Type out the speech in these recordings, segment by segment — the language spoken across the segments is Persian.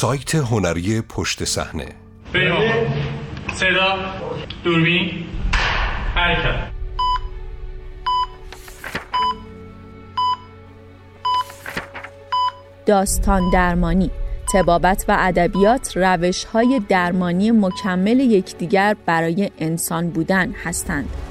سایت هنری پشت صحنه صدا دوربین حرکت داستان درمانی تبابت و ادبیات روش های درمانی مکمل یکدیگر برای انسان بودن هستند.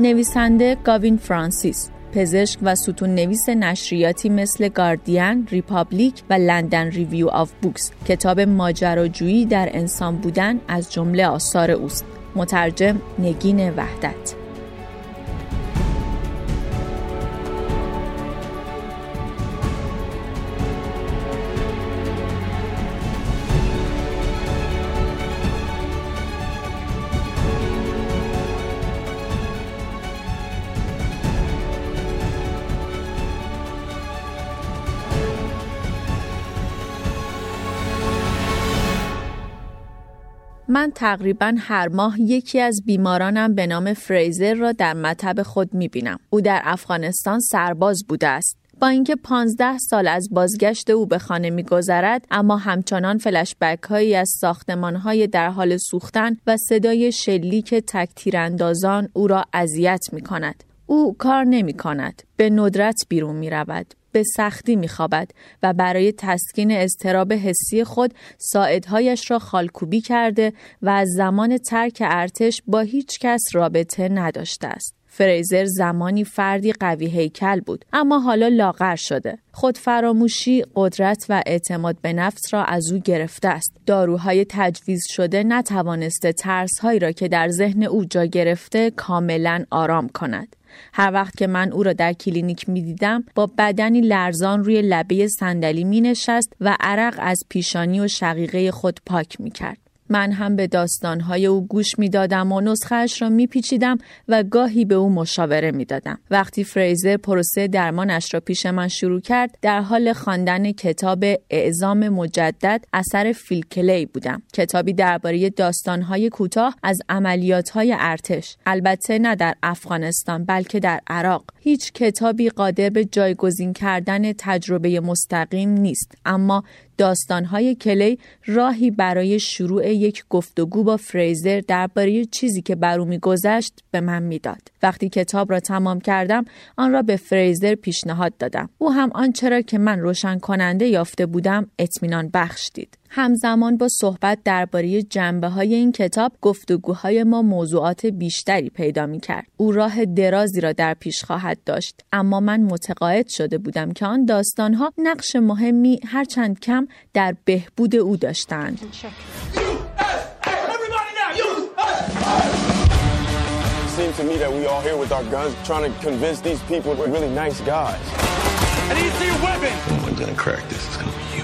نویسنده گاوین فرانسیس پزشک و ستون نویس نشریاتی مثل گاردین، ریپابلیک و لندن ریویو آف بوکس. کتاب ماجراجویی در انسان بودن از جمله آثار اوست. مترجم نگین وحدت. من تقریبا هر ماه یکی از بیمارانم به نام فریزر را در مطب خود می بینم. او در افغانستان سرباز بوده است. با اینکه 15 سال از بازگشت او به خانه میگذرد اما همچنان فلشبک هایی از ساختمان های در حال سوختن و صدای شلیک تک تیراندازان او را اذیت می کند. او کار نمی کند. به ندرت بیرون می رود. به سختی میخوابد و برای تسکین اضطراب حسی خود ساعدهایش را خالکوبی کرده و از زمان ترک ارتش با هیچ کس رابطه نداشته است. فریزر زمانی فردی قوی هیکل بود اما حالا لاغر شده. خود فراموشی قدرت و اعتماد به نفس را از او گرفته است. داروهای تجویز شده نتوانسته ترسهایی را که در ذهن او جا گرفته کاملا آرام کند. هر وقت که من او را در کلینیک می دیدم با بدنی لرزان روی لبه صندلی می نشست و عرق از پیشانی و شقیقه خود پاک می کرد. من هم به داستانهای او گوش می دادم و نسخهش را می پیچیدم و گاهی به او مشاوره می دادم. وقتی فریزر پروسه درمانش را پیش من شروع کرد در حال خواندن کتاب اعزام مجدد اثر فیلکلی بودم. کتابی درباره داستانهای کوتاه از عملیاتهای ارتش. البته نه در افغانستان بلکه در عراق. هیچ کتابی قادر به جایگزین کردن تجربه مستقیم نیست اما داستانهای کلی راهی برای شروع یک گفتگو با فریزر درباره چیزی که بر او میگذشت به من می‌داد. وقتی کتاب را تمام کردم آن را به فریزر پیشنهاد دادم. او هم آنچه را که من روشن کننده یافته بودم اطمینان بخش دید همزمان با صحبت درباره جنبه های این کتاب گفتگوهای ما موضوعات بیشتری پیدا می کرد. او راه درازی را در پیش خواهد داشت اما من متقاعد شده بودم که آن داستان ها نقش مهمی هرچند کم در بهبود او داشتند. seems to me that we all here with our guns trying to convince these people we're really nice guys. I need to see your weapon! Someone's gonna crack this. It's gonna be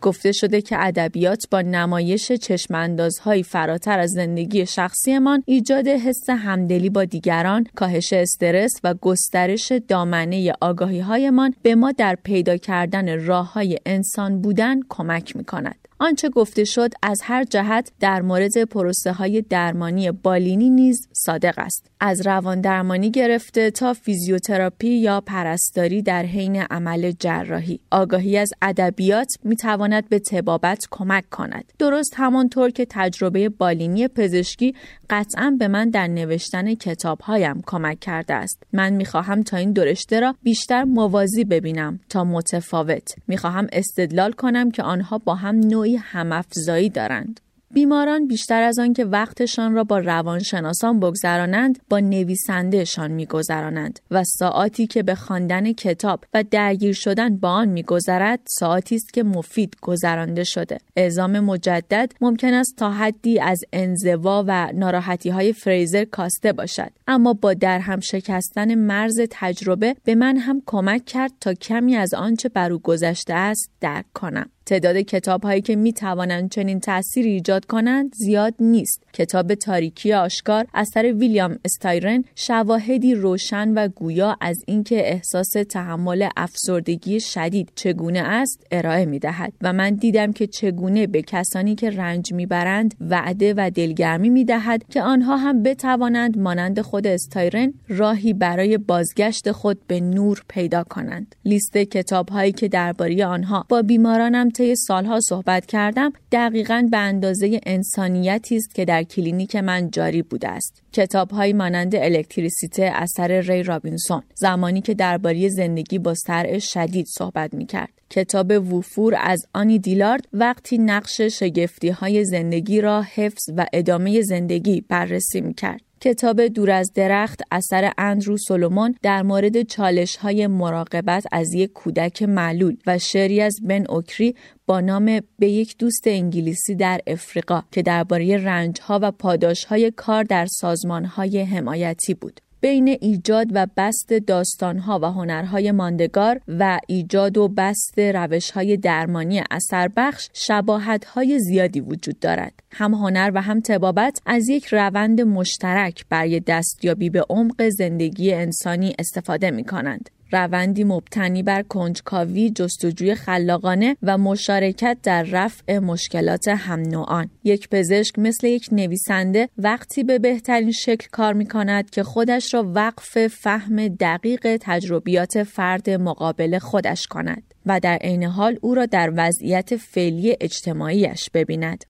گفته شده که ادبیات با نمایش چشماندازهایی فراتر از زندگی شخصیمان ایجاد حس همدلی با دیگران، کاهش استرس و گسترش دامنه آگاهی هایمان به ما در پیدا کردن راه های انسان بودن کمک می کند. آنچه گفته شد از هر جهت در مورد پروسه های درمانی بالینی نیز صادق است. از روان درمانی گرفته تا فیزیوتراپی یا پرستاری در حین عمل جراحی. آگاهی از ادبیات می تواند به تبابت کمک کند. درست همانطور که تجربه بالینی پزشکی قطعا به من در نوشتن کتابهایم کمک کرده است. من می خواهم تا این درشته را بیشتر موازی ببینم تا متفاوت. می خواهم استدلال کنم که آنها با هم نوعی همافزایی دارند. بیماران بیشتر از آنکه وقتشان را با روانشناسان بگذرانند با نویسندهشان میگذرانند و ساعتی که به خواندن کتاب و درگیر شدن با آن میگذرد ساعتی است که مفید گذرانده شده. اعزام مجدد ممکن است تا حدی از انزوا و ناراحتی های فریزر کاسته باشد. اما با درهم شکستن مرز تجربه به من هم کمک کرد تا کمی از آنچه بر او گذشته است درک کنم. تعداد کتاب هایی که می توانند چنین تأثیری ایجاد کنند زیاد نیست. کتاب تاریکی آشکار اثر ویلیام استایرن شواهدی روشن و گویا از اینکه احساس تحمل افسردگی شدید چگونه است ارائه می دهد و من دیدم که چگونه به کسانی که رنج می‌برند وعده و دلگرمی می دهد که آنها هم بتوانند مانند خود استایرن راهی برای بازگشت خود به نور پیدا کنند. لیست کتاب هایی که درباره آنها با بیمارانم طی سالها صحبت کردم دقیقا به اندازه انسانیتی است که در کلینیک من جاری بوده است. کتاب های مانند الکتریسیته اثر ری رابینسون زمانی که درباره زندگی با صرع شدید صحبت می کرد. کتاب وفور از آنی دیلارد وقتی نقش شگفتی های زندگی را در حفظ و ادامه زندگی بررسی می کرد. کتاب دور از درخت اثر اندرو سولومون در مورد چالش های مراقبت از یک کودک معلول و شعری از بن اوکری با نام به یک دوست انگلیسی در افریقا که درباره رنج ها و پاداش های کار در سازمان های حمایتی بود. بین ایجاد و بست داستانها و هنرهای ماندگار و ایجاد و بست روشهای درمانی اثر بخش شباهتهای زیادی وجود دارد. هم هنر و هم تبابت از یک روند مشترک برای دستیابی به عمق زندگی انسانی استفاده می کنند. روندی مبتنی بر کنجکاوی، جستجوی خلاقانه و مشارکت در رفع مشکلات هم نوعان. یک پزشک مثل یک نویسنده وقتی به بهترین شکل کار می کند که خودش را وقف فهم دقیق تجربیات فرد مقابل خودش کند و در عین حال او را در وضعیت فعلی اجتماعیش ببیند.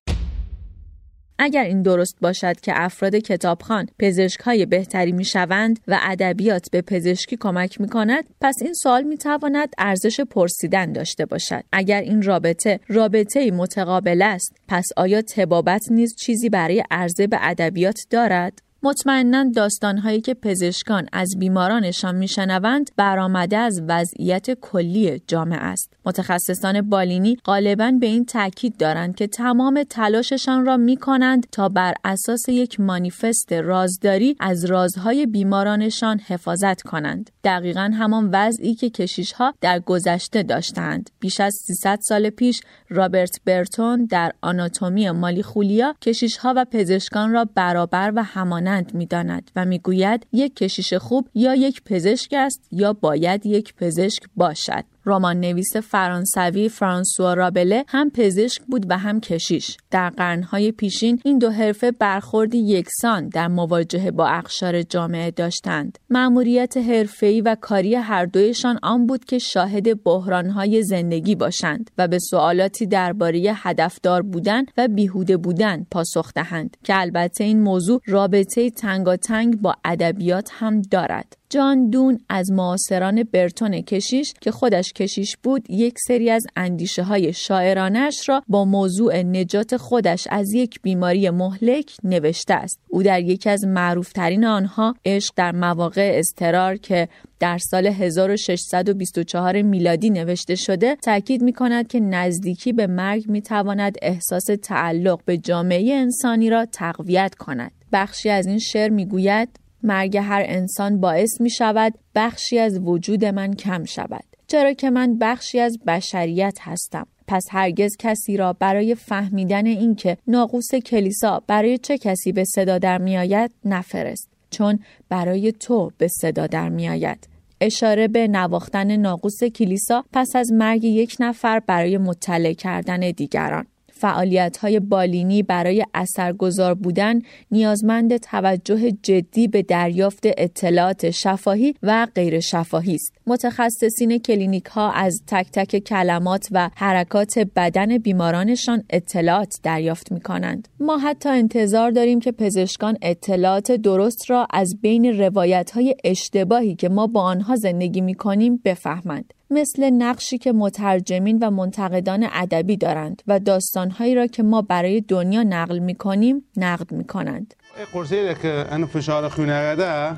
اگر این درست باشد که افراد کتابخان پزشک های بهتری می شوند و ادبیات به پزشکی کمک می کند پس این سوال می تواند ارزش پرسیدن داشته باشد. اگر این رابطه رابطه متقابل است پس آیا تبابت نیز چیزی برای عرضه به ادبیات دارد؟ مطمئنا داستانهایی که پزشکان از بیمارانشان میشنوند برآمده از وضعیت کلی جامعه است. متخصصان بالینی غالبا به این تاکید دارند که تمام تلاششان را می کنند تا بر اساس یک مانیفست رازداری از رازهای بیمارانشان حفاظت کنند. دقیقا همان وضعی که کشیشها در گذشته داشتند. بیش از 300 سال پیش رابرت برتون در آناتومی مالی خولیا کشیشها و پزشکان را برابر و همانند می‌داند و می‌گوید یک کشیش خوب یا یک پزشک است یا باید یک پزشک باشد. رمان نویس فرانسوی فرانسوا رابله هم پزشک بود و هم کشیش. در قرنهای پیشین این دو حرفه برخوردی یکسان در مواجهه با اقشار جامعه داشتند. مأموریت حرفه‌ای و کاری هر دویشان آن بود که شاهد بحرانهای زندگی باشند و به سوالاتی درباره هدفدار بودن و بیهوده بودن پاسخ دهند که البته این موضوع رابطه تنگاتنگ با ادبیات هم دارد. جان دون از معاصران برتون کشیش که خودش کشیش بود یک سری از اندیشه های شاعرانش را با موضوع نجات خودش از یک بیماری مهلک نوشته است. او در یکی از معروفترین آنها عشق در مواقع استرار که در سال 1624 میلادی نوشته شده تاکید می کند که نزدیکی به مرگ می تواند احساس تعلق به جامعه انسانی را تقویت کند. بخشی از این شعر می گوید مرگ هر انسان باعث می شود بخشی از وجود من کم شود چرا که من بخشی از بشریت هستم. پس هرگز کسی را برای فهمیدن اینکه ناقوس کلیسا برای چه کسی به صدا در میآید نفرست چون برای تو به صدا در میآید اشاره به نواختن ناقوس کلیسا پس از مرگ یک نفر برای مطلع کردن دیگران. فعالیت های بالینی برای اثرگذار بودن نیازمند توجه جدی به دریافت اطلاعات شفاهی و غیر شفاهی است. متخصصین کلینیک ها از تک تک کلمات و حرکات بدن بیمارانشان اطلاعات دریافت می کنند. ما حتی انتظار داریم که پزشکان اطلاعات درست را از بین روایت های اشتباهی که ما با آنها زندگی می کنیم بفهمند. مثل نقشی که مترجمین و منتقدان ادبی دارند و داستانهایی را که ما برای دنیا نقل می کنیم نقد می کنند. قرصه که فشار خونه ده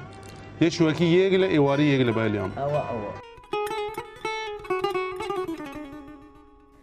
یه شوکی یگل ایواری یگل بالیام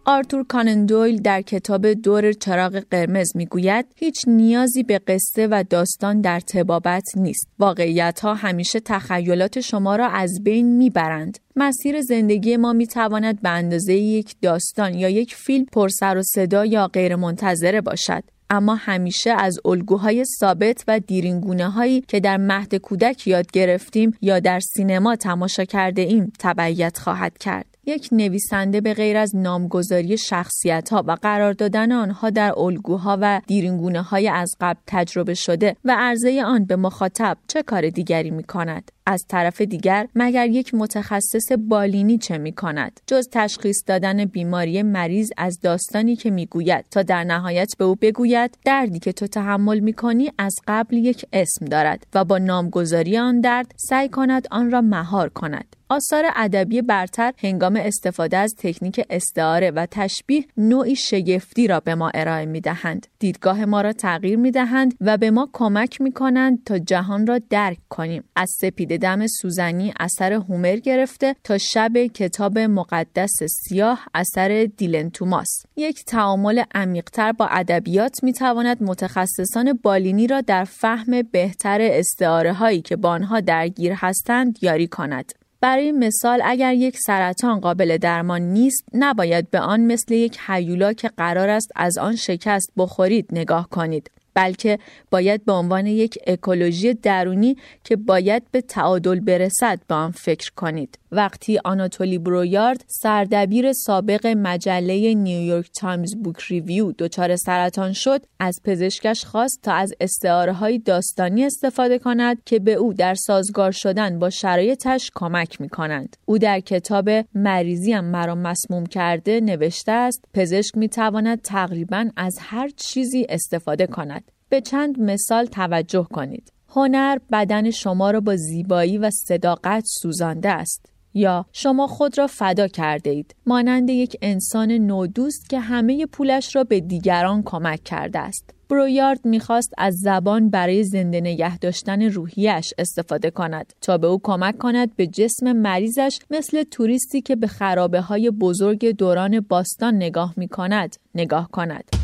آرتور کانندویل در کتاب دور چراغ قرمز می‌گوید هیچ نیازی به قصه و داستان در تبابت نیست. واقعیت ها همیشه تخیلات شما را از بین می‌برند. مسیر زندگی ما می تواند به اندازه یک داستان یا یک فیلم پرسر و صدا یا غیر منتظره باشد. اما همیشه از الگوهای ثابت و دیرینگونه هایی که در مهد کودک یاد گرفتیم یا در سینما تماشا کرده ایم تبعیت خواهد کرد. یک نویسنده به غیر از نامگذاری شخصیت ها و قرار دادن آنها در الگوها و دیرینگونه های از قبل تجربه شده و عرضه آن به مخاطب چه کار دیگری می کند؟ از طرف دیگر مگر یک متخصص بالینی چه می کند؟ جز تشخیص دادن بیماری مریض از داستانی که می گوید تا در نهایت به او بگوید دردی که تو تحمل می کنی از قبل یک اسم دارد و با نامگذاری آن درد سعی کند آن را مهار کند. آثار ادبی برتر هنگام استفاده از تکنیک استعاره و تشبیه نوعی شگفتی را به ما ارائه می دهند. دیدگاه ما را تغییر می دهند و به ما کمک می کنند تا جهان را درک کنیم. از سپید دم سوزنی اثر هومر گرفته تا شب کتاب مقدس سیاه اثر دیلن توماس. یک تعامل عمیقتر با ادبیات می تواند متخصصان بالینی را در فهم بهتر استعاره هایی که با آنها درگیر هستند یاری کند. برای مثال اگر یک سرطان قابل درمان نیست نباید به آن مثل یک هیولا که قرار است از آن شکست بخورید نگاه کنید بلکه باید به عنوان یک اکولوژی درونی که باید به تعادل برسد به آن فکر کنید. وقتی آناتولی برویارد سردبیر سابق مجله نیویورک تایمز بوک ریویو دچار سرطان شد از پزشکش خواست تا از استعاره های داستانی استفاده کند که به او در سازگار شدن با شرایطش کمک می کنند. او در کتاب مریضیم مرا مسموم کرده نوشته است پزشک می تواند تقریبا از هر چیزی استفاده کند. به چند مثال توجه کنید. هنر بدن شما را با زیبایی و صداقت سوزانده است. یا شما خود را فدا کرده اید مانند یک انسان نودوست که همه پولش را به دیگران کمک کرده است برویارد می‌خواست از زبان برای زنده نگه داشتن روحیش استفاده کند تا به او کمک کند به جسم مریضش مثل توریستی که به خرابه های بزرگ دوران باستان نگاه می کند نگاه کند.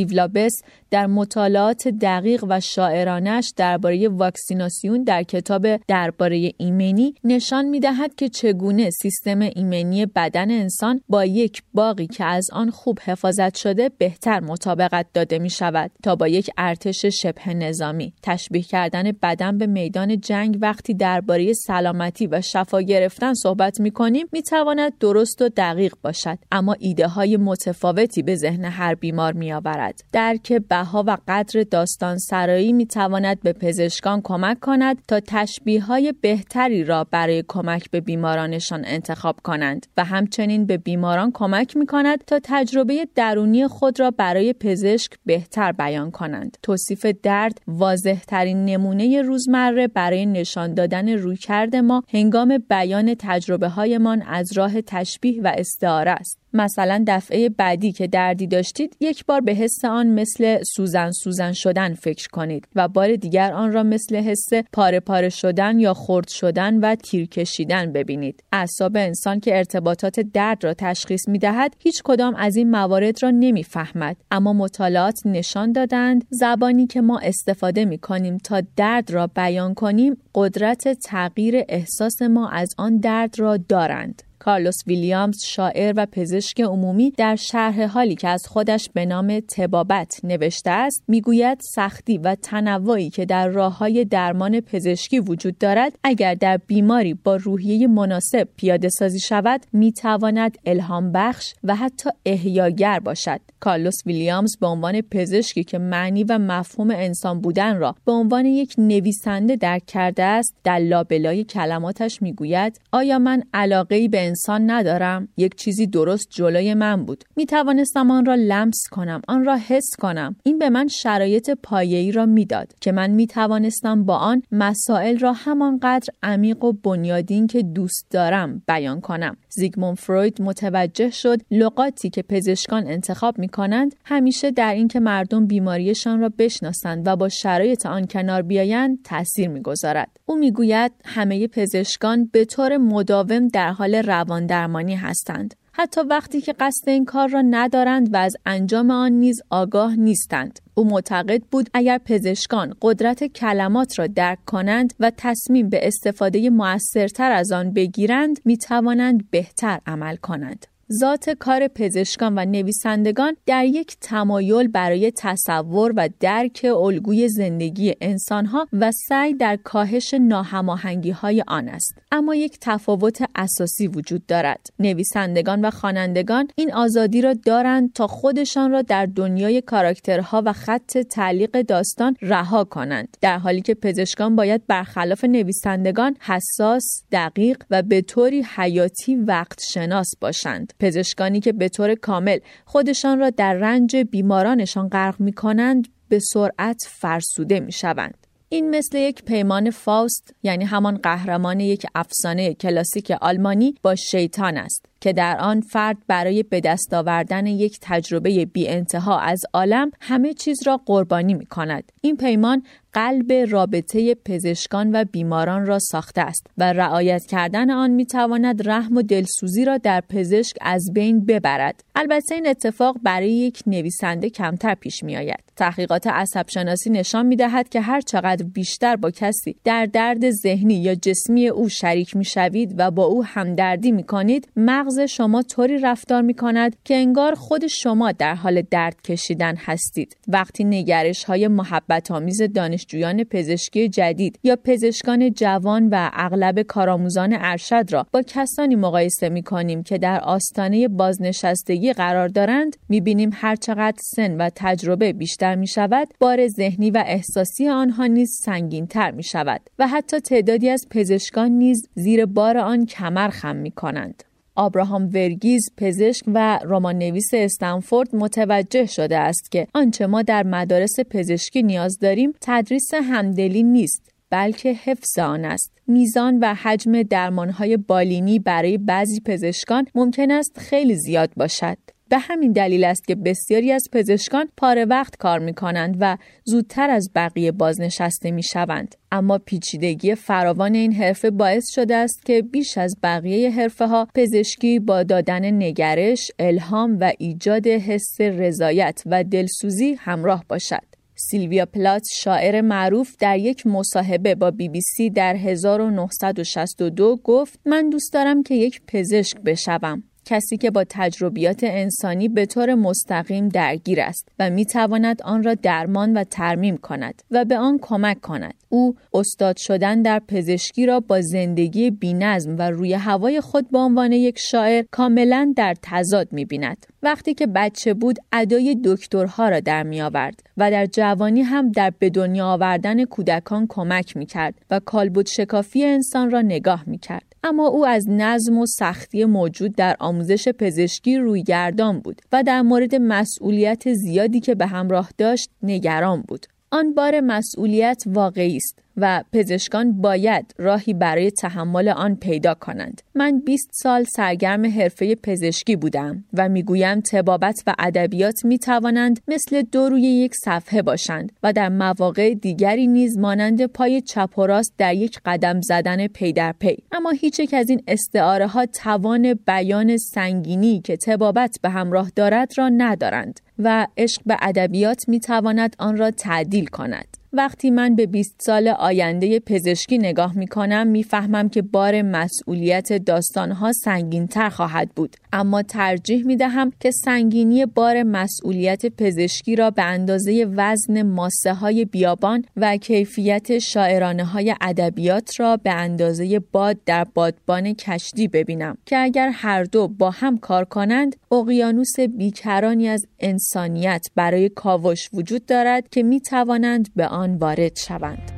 ایولابس در مطالعات دقیق و شاعرانش درباره واکسیناسیون در کتاب درباره ایمنی نشان می دهد که چگونه سیستم ایمنی بدن انسان با یک باقی که از آن خوب حفاظت شده بهتر مطابقت داده می شود تا با یک ارتش شبه نظامی. تشبیه کردن بدن به میدان جنگ وقتی درباره سلامتی و شفا گرفتن صحبت می کنیم می تواند درست و دقیق باشد اما ایده های متفاوتی به ذهن هر بیمار می آورد درک بها و قدر داستان سرایی می تواند به پزشکان کمک کند تا تشبیه های بهتری را برای کمک به بیمارانشان انتخاب کنند و همچنین به بیماران کمک می کند تا تجربه درونی خود را برای پزشک بهتر بیان کنند. توصیف درد واضح ترین نمونه روزمره برای نشان دادن رویکرد ما هنگام بیان تجربه هایمان از راه تشبیه و استعاره است. مثلا دفعه بعدی که دردی داشتید یک بار به حس آن مثل سوزن سوزن شدن فکر کنید و بار دیگر آن را مثل حس پاره پاره شدن یا خرد شدن و تیر کشیدن ببینید. اعصاب انسان که ارتباطات درد را تشخیص می دهد هیچ کدام از این موارد را نمی‌فهمد. اما مطالعات نشان دادند زبانی که ما استفاده می کنیم تا درد را بیان کنیم قدرت تغییر احساس ما از آن درد را دارند. کارلوس ویلیامز شاعر و پزشک عمومی در شرح حالی که از خودش به نام تبابت نوشته است می‌گوید سختی و تنوعی که در راه های درمان پزشکی وجود دارد اگر در بیماری با روحیه مناسب پیاده سازی شود می‌تواند الهام بخش و حتی احیاگر باشد. کارلوس ویلیامز به عنوان پزشکی که معنی و مفهوم انسان بودن را به عنوان یک نویسنده درک کرده است در لابلای کلماتش می‌گوید آیا من علاقه به انسان ندارم؟ یک چیزی درست جلوی من بود. می توانستم آن را لمس کنم آن را حس کنم. این به من شرایط پایه‌ای را می‌داد که من می توانستم با آن مسائل را همانقدر عمیق و بنیادین که دوست دارم بیان کنم. زیگموند فروید متوجه شد لغاتی که پزشکان انتخاب می کنند همیشه در اینکه مردم بیماریشان را بشناسند و با شرایط آن کنار بیایند تاثیر می‌گذارد. او می‌گوید همه پزشکان به طور مداوم در حال روان درمانی هستند. حتی وقتی که قصد این کار را ندارند و از انجام آن نیز آگاه نیستند. او معتقد بود اگر پزشکان قدرت کلمات را درک کنند و تصمیم به استفاده موثرتر از آن بگیرند می توانند بهتر عمل کنند. ذات کار پزشکان و نویسندگان در یک تمایل برای تصور و درک الگوی زندگی انسانها و سعی در کاهش ناهماهنگی های آن است. اما یک تفاوت اساسی وجود دارد. نویسندگان و خوانندگان این آزادی را دارند تا خودشان را در دنیای کاراکترها و خط تعلیق داستان رها کنند. در حالی که پزشکان باید برخلاف نویسندگان حساس دقیق و به طوری حیاتی وقت شناس باشند. پزشکانی که به طور کامل خودشان را در رنج بیمارانشان غرق می کنند به سرعت فرسوده می شوند. این مثل یک پیمان فاست یعنی همان قهرمان یک افسانه کلاسیک آلمانی با شیطان است که در آن فرد برای به دست آوردن یک تجربه بی انتها از عالم همه چیز را قربانی می کند. این پیمان قلب رابطه پزشکان و بیماران را ساخته است و رعایت کردن آن می تواند رحم و دلسوزی را در پزشک از بین ببرد. البته این اتفاق برای یک نویسنده کمتر پیش می آید. تحقیقات عصب شناسی نشان می دهد که هر چقدر بیشتر با کسی در درد ذهنی یا جسمی او شریک می شوید و با او همدردی می کنید مغز شما طوری رفتار می کند که انگار خود شما در حال درد کشیدن هستید. وقتی نگرش های محبت آمیز دانشجویان پزشکی جدید یا پزشکان جوان و اغلب کارآموزان ارشد را با کسانی مقایسه می کنیم که در آستانه بازنشستگی قرار دارند می بینیم هرچقدر سن و تجربه بیشتر می شود بار ذهنی و احساسی آنها نیز سنگین تر می شود و حتی تعدادی از پزشکان نیز زیر بار آن کمر خم می کنند. آبراهام ورگیز پزشک و رمان نویس استنفورد متوجه شده است که آنچه ما در مدارس پزشکی نیاز داریم تدریس همدلی نیست بلکه حفظ آن است. میزان و حجم درمانهای بالینی برای بعضی پزشکان ممکن است خیلی زیاد باشد. به همین دلیل است که بسیاری از پزشکان پاره وقت کار می کنند و زودتر از بقیه بازنشسته می شوند. اما پیچیدگی فراوان این حرفه باعث شده است که بیش از بقیه حرفه ها پزشکی با دادن نگرش، الهام و ایجاد حس رضایت و دلسوزی همراه باشد. سیلویا پلات شاعر معروف در یک مصاحبه با بی بی سی در 1962 گفت من دوست دارم که یک پزشک بشوم کسی که با تجربیات انسانی به طور مستقیم درگیر است و می تواند آن را درمان و ترمیم کند و به آن کمک کند. او استاد شدن در پزشکی را با زندگی بینظم و روی هوای خود به عنوان یک شاعر کاملا در تضاد می بیند. وقتی که بچه بود ادای دکترها را در می آورد و در جوانی هم در به دنیا آوردن کودکان کمک می کرد و کالبد شکافی انسان را نگاه می کرد. اما او از نظم و سختی موجود در آموزش پزشکی روی گردان بود و در مورد مسئولیت زیادی که به همراه داشت نگران بود. آن بار مسئولیت واقعی است و پزشکان باید راهی برای تحمل آن پیدا کنند. من 20 سال سرگرم حرفه پزشکی بودم و می‌گویم طبابت و ادبیات می توانند مثل دو روی یک صفحه باشند و در مواقع دیگری نیز مانند پای چپ و راست در یک قدم زدن پی در پی اما هیچ یک از این استعاره ها توان بیان سنگینی که طبابت به همراه دارد را ندارند و عشق به ادبیات می تواند آن را تعدیل کند وقتی من به 20 سال آینده پزشکی نگاه می کنم می فهمم که بار مسئولیت داستانها سنگین تر خواهد بود. اما ترجیح می دهم که سنگینی بار مسئولیت پزشکی را به اندازه وزن ماسه های بیابان و کیفیت شاعرانه های ادبیات را به اندازه باد در بادبان کشتی ببینم که اگر هر دو با هم کار کنند اقیانوس بیکرانی از انسانیت برای کاوش وجود دارد که می توانند به آن وارد شوند.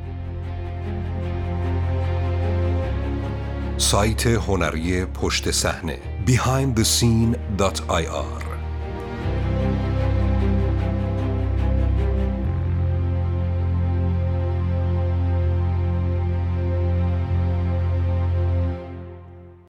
سایت هنری پشت صحنه behindthescene.ir